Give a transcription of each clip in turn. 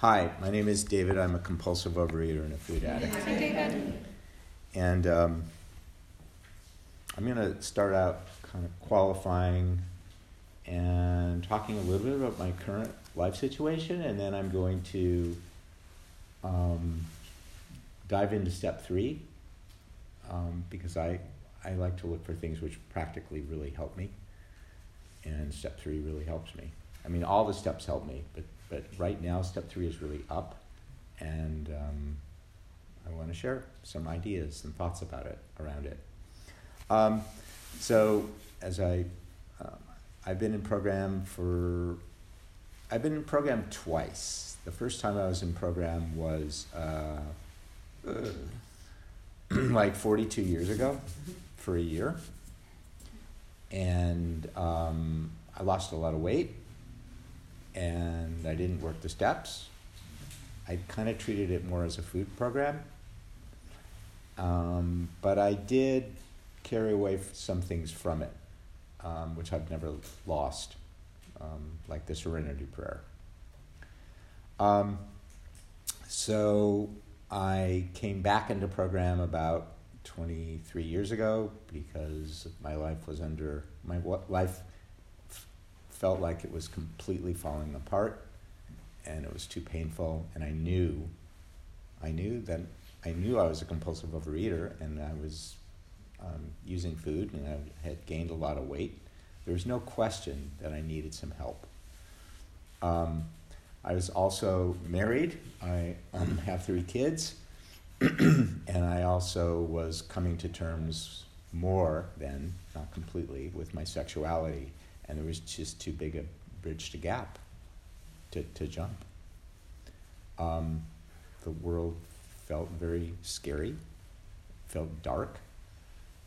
Hi, my name is David. I'm a compulsive overeater and a food addict. Hi, David. And um, I'm going to start out kind of qualifying and talking a little bit about my current life situation, and then I'm going to um, dive into step three um, because I, I like to look for things which practically really help me, and step three really helps me. I mean, all the steps help me, but, but right now, step three is really up, and um, I want to share some ideas and thoughts about it, around it. Um, so, as I, uh, I've been in program for, I've been in program twice. The first time I was in program was uh, uh, like 42 years ago for a year. And um, I lost a lot of weight and I didn't work the steps. I kind of treated it more as a food program. Um, but I did carry away some things from it, um, which I've never lost, um, like the Serenity Prayer. Um, so I came back into program about 23 years ago because my life was under my life felt like it was completely falling apart and it was too painful and I knew I knew that I knew I was a compulsive overeater and I was um, using food and I had gained a lot of weight. There was no question that I needed some help. Um, I was also married. I um, have three kids. and I also was coming to terms more than, not completely, with my sexuality and there was just too big a bridge to gap to, to jump. Um, the world felt very scary, felt dark,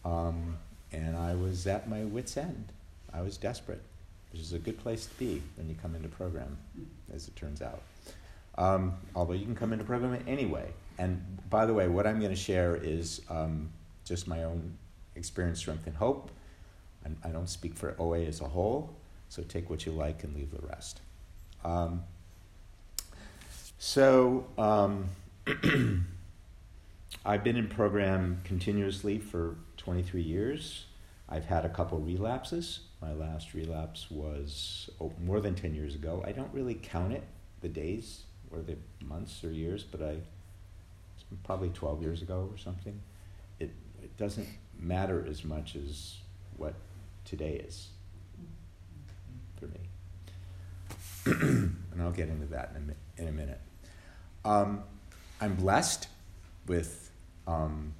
um, and I was at my wits' end. I was desperate, which is a good place to be when you come into program, as it turns out. Um, although you can come into program anyway. And by the way, what I'm going to share is um, just my own experience, strength, and hope. I don't speak for OA as a whole, so take what you like and leave the rest. Um, so, um, I've been in program continuously for 23 years. I've had a couple relapses. My last relapse was oh, more than 10 years ago. I don't really count it, the days or the months or years, but I, probably 12 years ago or something. It, it doesn't matter as much as what today is for me. and I'll get into that in a, in a minute. Um, I'm blessed with um,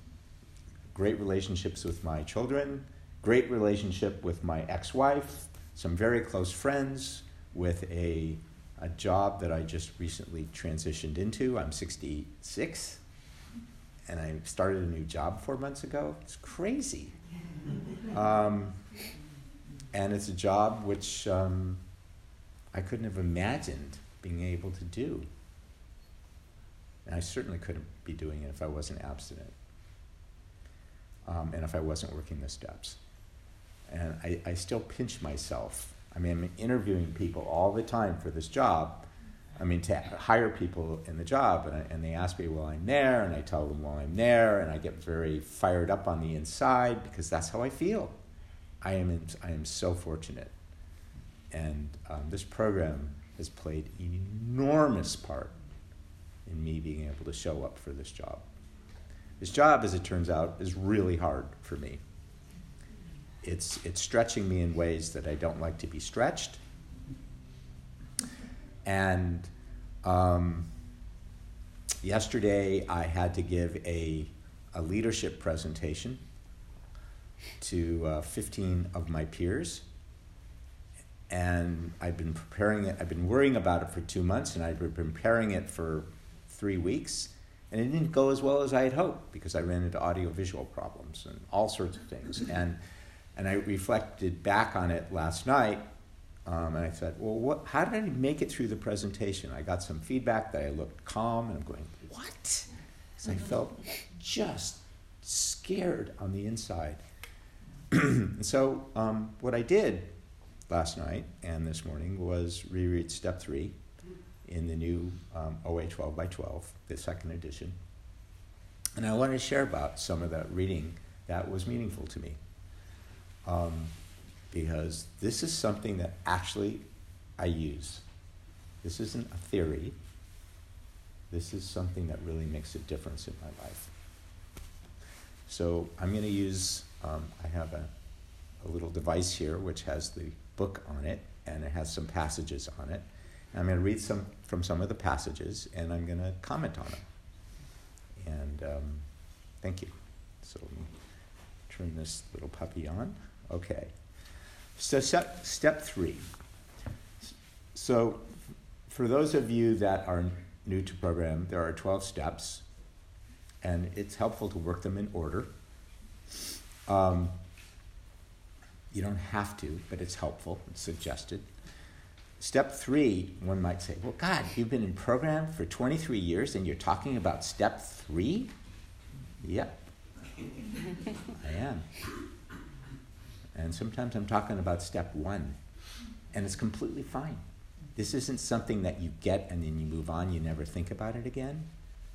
great relationships with my children, great relationship with my ex wife, some very close friends, with a, a job that I just recently transitioned into. I'm 66 and I started a new job four months ago. It's crazy. Um, and it's a job which um, I couldn't have imagined being able to do. And I certainly couldn't be doing it if I wasn't abstinent um, and if I wasn't working the steps. And I, I still pinch myself. I mean, I'm interviewing people all the time for this job. I mean, to hire people in the job, and, I, and they ask me while I'm there, and I tell them while I'm there, and I get very fired up on the inside because that's how I feel. I am, I am so fortunate. And um, this program has played an enormous part in me being able to show up for this job. This job, as it turns out, is really hard for me. It's, it's stretching me in ways that I don't like to be stretched. And um, yesterday I had to give a, a leadership presentation to uh, 15 of my peers. And I've been preparing it, I've been worrying about it for two months, and I've been preparing it for three weeks. And it didn't go as well as I had hoped because I ran into audiovisual problems and all sorts of things. And, and I reflected back on it last night um, and I said, well, what, how did I make it through the presentation? I got some feedback that I looked calm, and I'm going, what? I felt just scared on the inside. so um, what I did last night and this morning was reread step three in the new um, OA 12 by 12, the second edition. And I wanted to share about some of the reading that was meaningful to me. Um, because this is something that actually I use. This isn't a theory. This is something that really makes a difference in my life. So I'm going to use, um, I have a, a little device here which has the book on it and it has some passages on it. And I'm going to read some from some of the passages and I'm going to comment on them. And um, thank you. So let me turn this little puppy on. Okay. So, step, step three. So, for those of you that are new to program, there are 12 steps, and it's helpful to work them in order. Um, you don't have to, but it's helpful, it's suggested. Step three, one might say, well, God, you've been in program for 23 years and you're talking about step three? Yep, I am. And sometimes I'm talking about step one, and it's completely fine. This isn't something that you get and then you move on, you never think about it again.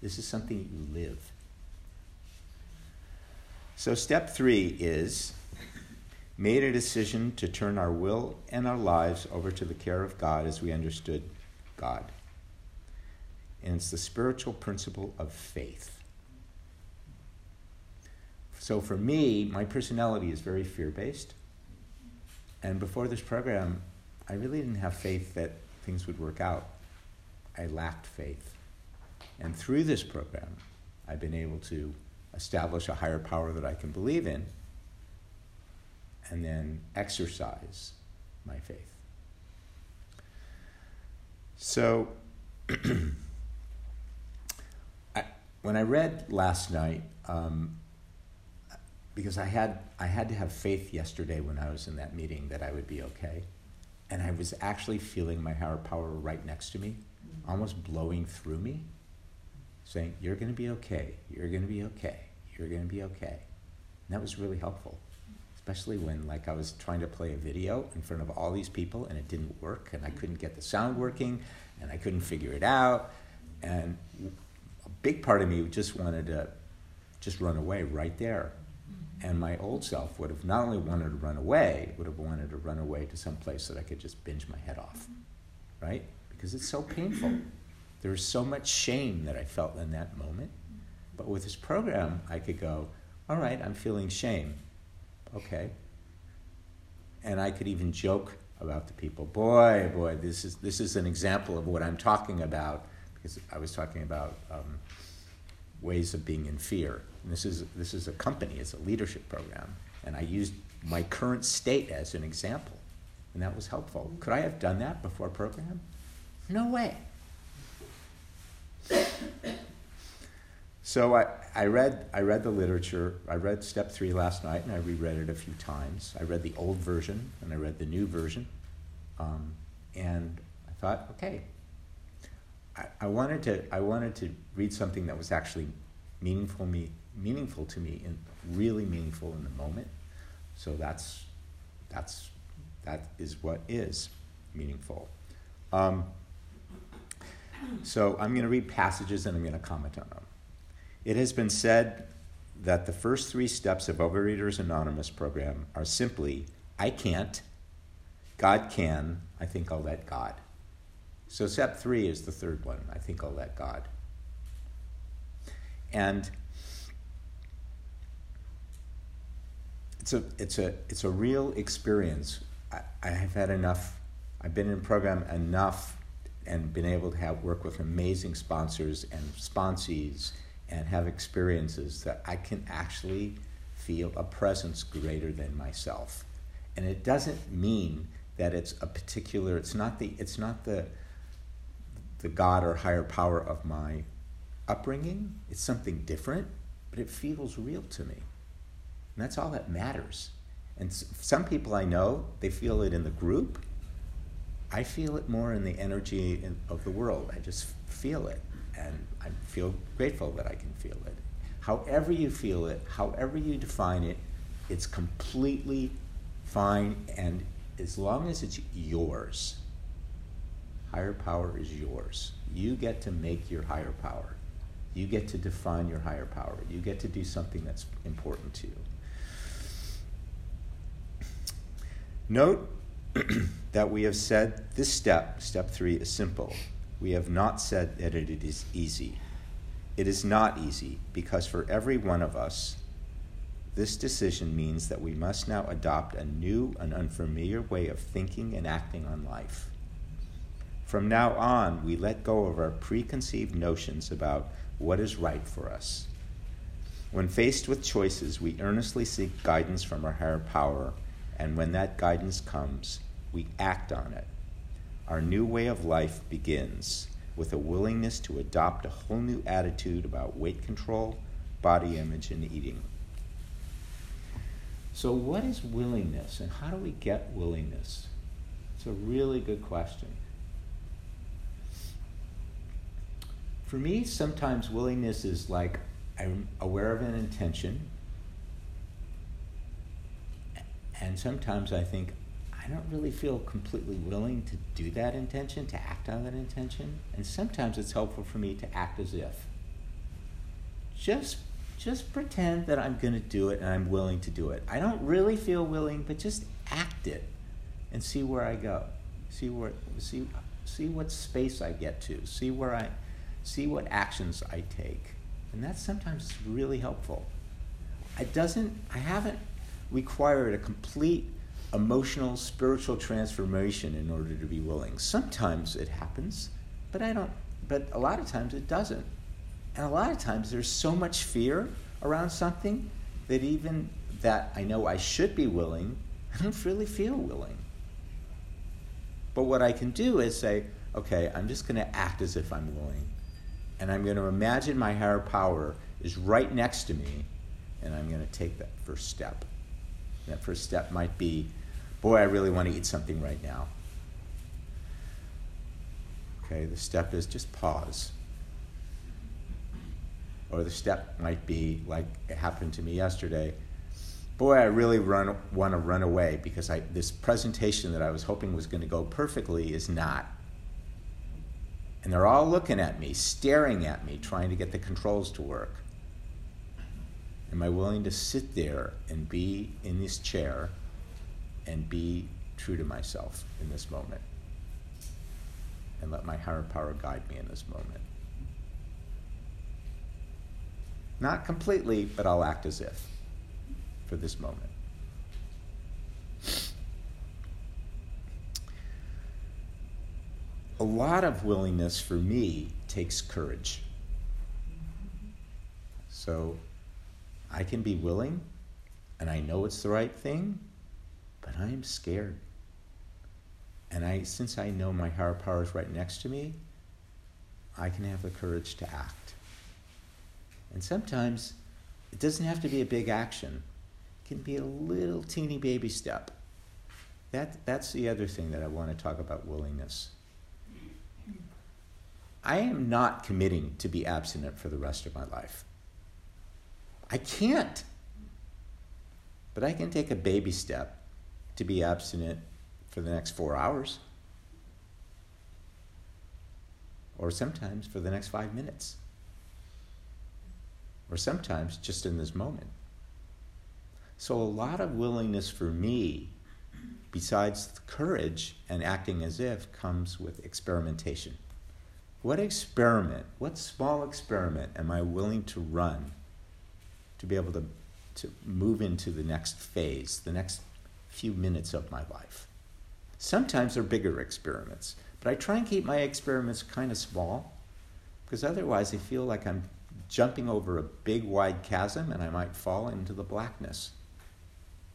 This is something you live. So, step three is made a decision to turn our will and our lives over to the care of God as we understood God. And it's the spiritual principle of faith. So for me, my personality is very fear based. And before this program, I really didn't have faith that things would work out. I lacked faith. And through this program, I've been able to establish a higher power that I can believe in and then exercise my faith. So, I, when I read last night, um, because I had I had to have faith yesterday when I was in that meeting that I would be okay, and I was actually feeling my higher power right next to me, almost blowing through me, saying, "You're going to be okay. You're going to be okay. You're going to be okay," and that was really helpful, especially when like I was trying to play a video in front of all these people and it didn't work, and I couldn't get the sound working, and I couldn't figure it out, and a big part of me just wanted to just run away right there and my old self would have not only wanted to run away, would have wanted to run away to some place that I could just binge my head off, right? Because it's so painful. There was so much shame that I felt in that moment. But with this program, I could go, all right, I'm feeling shame. Okay. And I could even joke about the people. Boy, boy, this is, this is an example of what I'm talking about because I was talking about um, ways of being in fear and this is, this is a company, it's a leadership program. And I used my current state as an example. And that was helpful. Could I have done that before program? No way. So I, I, read, I read the literature. I read step three last night and I reread it a few times. I read the old version and I read the new version. Um, and I thought, okay, I, I, wanted to, I wanted to read something that was actually meaningful, me, meaningful to me and really meaningful in the moment. So that's that's that is what is meaningful. Um, so I'm going to read passages and I'm going to comment on them. It has been said that the first three steps of Overeaters Anonymous program are simply I can't, God can, I think I'll let God. So step three is the third one. I think I'll let God. And it's a it's a it's a real experience. I, I have had enough. I've been in program enough and been able to have work with amazing sponsors and sponsees and have experiences that I can actually feel a presence greater than myself. And it doesn't mean that it's a particular it's not the it's not the the God or higher power of my upbringing. It's something different, but it feels real to me. And that's all that matters. And some people I know, they feel it in the group. I feel it more in the energy of the world. I just feel it. And I feel grateful that I can feel it. However you feel it, however you define it, it's completely fine. And as long as it's yours, Higher power is yours. You get to make your higher power. You get to define your higher power. You get to do something that's important to you. Note that we have said this step, step three, is simple. We have not said that it is easy. It is not easy because for every one of us, this decision means that we must now adopt a new and unfamiliar way of thinking and acting on life. From now on, we let go of our preconceived notions about what is right for us. When faced with choices, we earnestly seek guidance from our higher power and when that guidance comes, we act on it. Our new way of life begins with a willingness to adopt a whole new attitude about weight control, body image, and eating. So, what is willingness, and how do we get willingness? It's a really good question. For me, sometimes willingness is like I'm aware of an intention, and sometimes I think, I don't really feel completely willing to do that intention, to act on that intention. And sometimes it's helpful for me to act as if. Just just pretend that I'm going to do it and I'm willing to do it. I don't really feel willing, but just act it and see where I go. See where see see what space I get to. See where I see what actions I take. And that's sometimes really helpful. It doesn't I haven't required a complete emotional, spiritual transformation in order to be willing. Sometimes it happens, but I don't, but a lot of times it doesn't. And a lot of times there's so much fear around something that even that I know I should be willing, I don't really feel willing. But what I can do is say, okay, I'm just going to act as if I'm willing. And I'm going to imagine my higher power is right next to me, and I'm going to take that first step. That first step might be, boy, I really want to eat something right now. Okay, the step is just pause. Or the step might be, like it happened to me yesterday, boy, I really run, want to run away because I, this presentation that I was hoping was going to go perfectly is not. And they're all looking at me, staring at me, trying to get the controls to work. Am I willing to sit there and be in this chair and be true to myself in this moment? And let my higher power guide me in this moment. Not completely, but I'll act as if for this moment. A lot of willingness for me takes courage. So I can be willing and I know it's the right thing, but I am scared. And I, since I know my higher power is right next to me, I can have the courage to act. And sometimes it doesn't have to be a big action. It can be a little teeny baby step. That, that's the other thing that I want to talk about willingness. I am not committing to be abstinent for the rest of my life. I can't. But I can take a baby step to be abstinent for the next four hours. Or sometimes for the next five minutes. Or sometimes just in this moment. So, a lot of willingness for me, besides courage and acting as if, comes with experimentation. What experiment, what small experiment am I willing to run to be able to, to move into the next phase, the next few minutes of my life. Sometimes they're bigger experiments, but I try and keep my experiments kind of small because otherwise I feel like I'm jumping over a big wide chasm and I might fall into the blackness.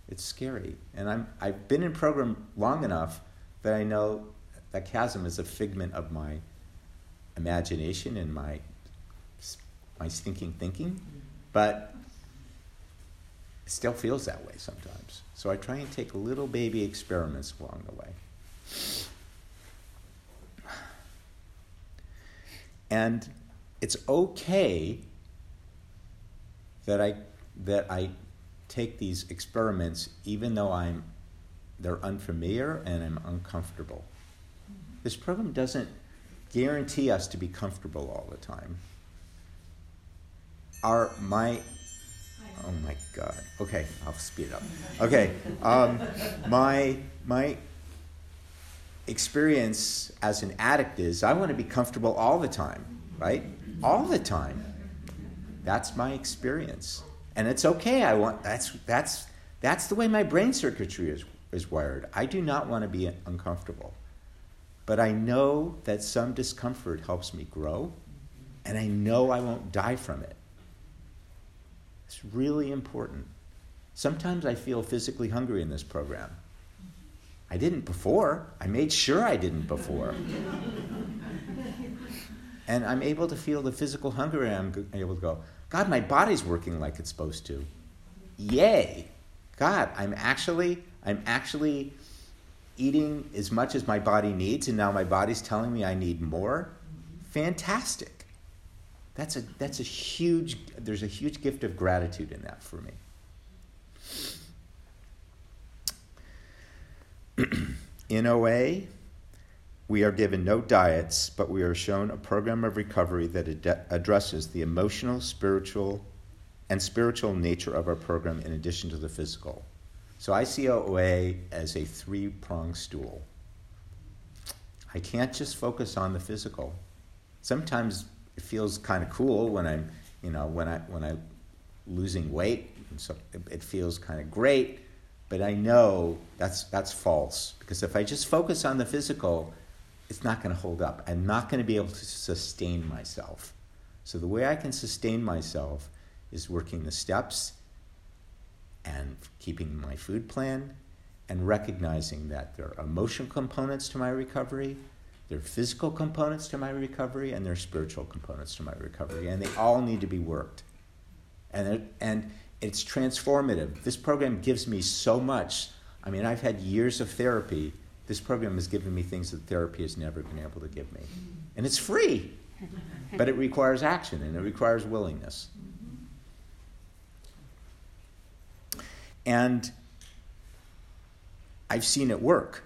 It's scary. And I'm, I've been in program long enough that I know that chasm is a figment of my imagination and my, my stinking thinking. But still feels that way sometimes. So I try and take little baby experiments along the way. And it's okay that I that I take these experiments even though I'm they're unfamiliar and I'm uncomfortable. this program doesn't guarantee us to be comfortable all the time. Our my oh my god. Okay, I'll speed it up. Okay, um, my my experience as an addict is I want to be comfortable all the time, right? All the time. That's my experience. And it's okay. I want that's that's that's the way my brain circuitry is is wired. I do not want to be uncomfortable. But I know that some discomfort helps me grow, and I know I won't die from it. It's really important. Sometimes I feel physically hungry in this program. I didn't before. I made sure I didn't before. and I'm able to feel the physical hunger, and I'm able to go, God, my body's working like it's supposed to. Yay! God, I'm actually, I'm actually eating as much as my body needs, and now my body's telling me I need more. Fantastic. That's a that's a huge there's a huge gift of gratitude in that for me. in OA, we are given no diets, but we are shown a program of recovery that ad- addresses the emotional, spiritual, and spiritual nature of our program in addition to the physical. So I see OA as a three pronged stool. I can't just focus on the physical. Sometimes it feels kind of cool when I'm, you know, when I when I losing weight, so it, it feels kind of great. But I know that's that's false because if I just focus on the physical, it's not going to hold up. I'm not going to be able to sustain myself. So the way I can sustain myself is working the steps and keeping my food plan and recognizing that there are emotional components to my recovery, there are physical components to my recovery, and there are spiritual components to my recovery, and they all need to be worked. And, it, and it's transformative. This program gives me so much. I mean, I've had years of therapy. This program has given me things that therapy has never been able to give me. And it's free, but it requires action and it requires willingness. And I've seen it work.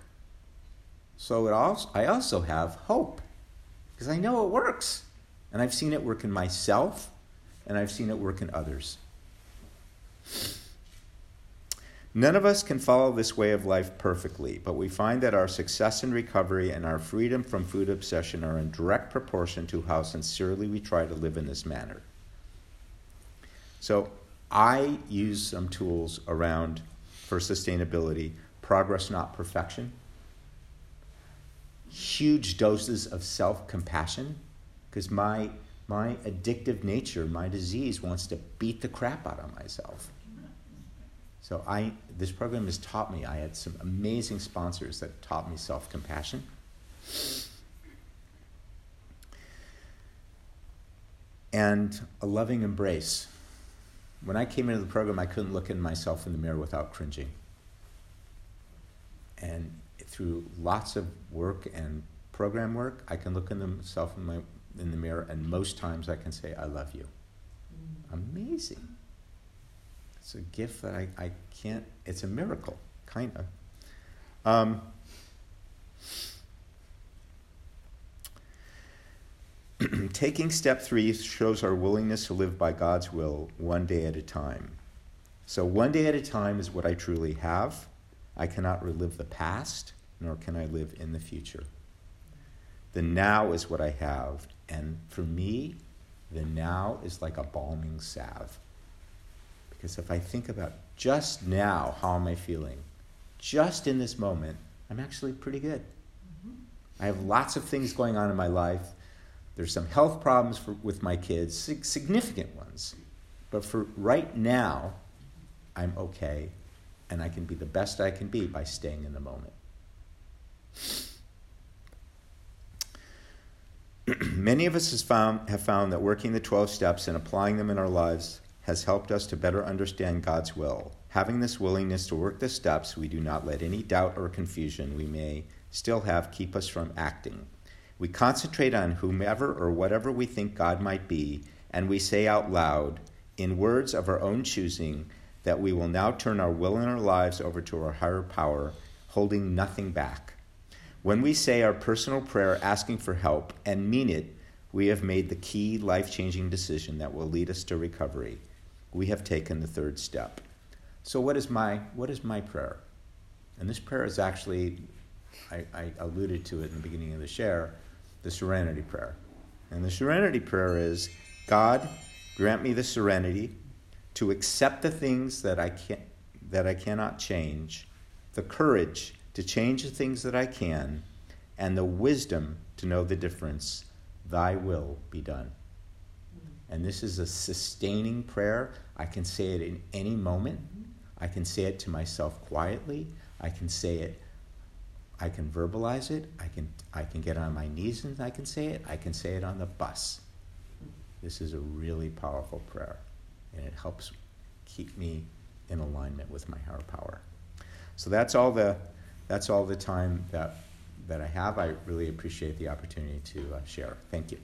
So it also, I also have hope because I know it works. And I've seen it work in myself and I've seen it work in others. None of us can follow this way of life perfectly, but we find that our success in recovery and our freedom from food obsession are in direct proportion to how sincerely we try to live in this manner. So, I use some tools around for sustainability progress, not perfection. Huge doses of self compassion, because my, my addictive nature, my disease, wants to beat the crap out of myself. So I, this program has taught me. I had some amazing sponsors that taught me self compassion. And a loving embrace when I came into the program, I couldn't look at myself in the mirror without cringing. And through lots of work and program work, I can look in myself in, my, in the mirror, and most times I can say, I love you. Mm. Amazing. It's a gift that I, I can't, it's a miracle, kind of. Um, taking step three shows our willingness to live by God's will one day at a time. So, one day at a time is what I truly have. I cannot relive the past, nor can I live in the future. The now is what I have. And for me, the now is like a balming salve. Because if I think about just now, how am I feeling? Just in this moment, I'm actually pretty good. Mm-hmm. I have lots of things going on in my life there's some health problems for, with my kids, significant ones. But for right now, I'm okay, and I can be the best I can be by staying in the moment. Many of us found, have found that working the 12 steps and applying them in our lives has helped us to better understand God's will. Having this willingness to work the steps, we do not let any doubt or confusion we may still have keep us from acting. We concentrate on whomever or whatever we think God might be, and we say out loud, in words of our own choosing, that we will now turn our will and our lives over to our higher power, holding nothing back. When we say our personal prayer asking for help and mean it, we have made the key life changing decision that will lead us to recovery. We have taken the third step. So, what is my, what is my prayer? And this prayer is actually, I, I alluded to it in the beginning of the share, the serenity prayer. And the serenity prayer is God, grant me the serenity to accept the things that I, can, that I cannot change, the courage to change the things that I can, and the wisdom to know the difference. Thy will be done. And this is a sustaining prayer. I can say it in any moment. I can say it to myself quietly. I can say it. I can verbalize it. I can, I can get on my knees and I can say it. I can say it on the bus. This is a really powerful prayer, and it helps keep me in alignment with my higher power. So that's all the, that's all the time that, that I have. I really appreciate the opportunity to uh, share. Thank you.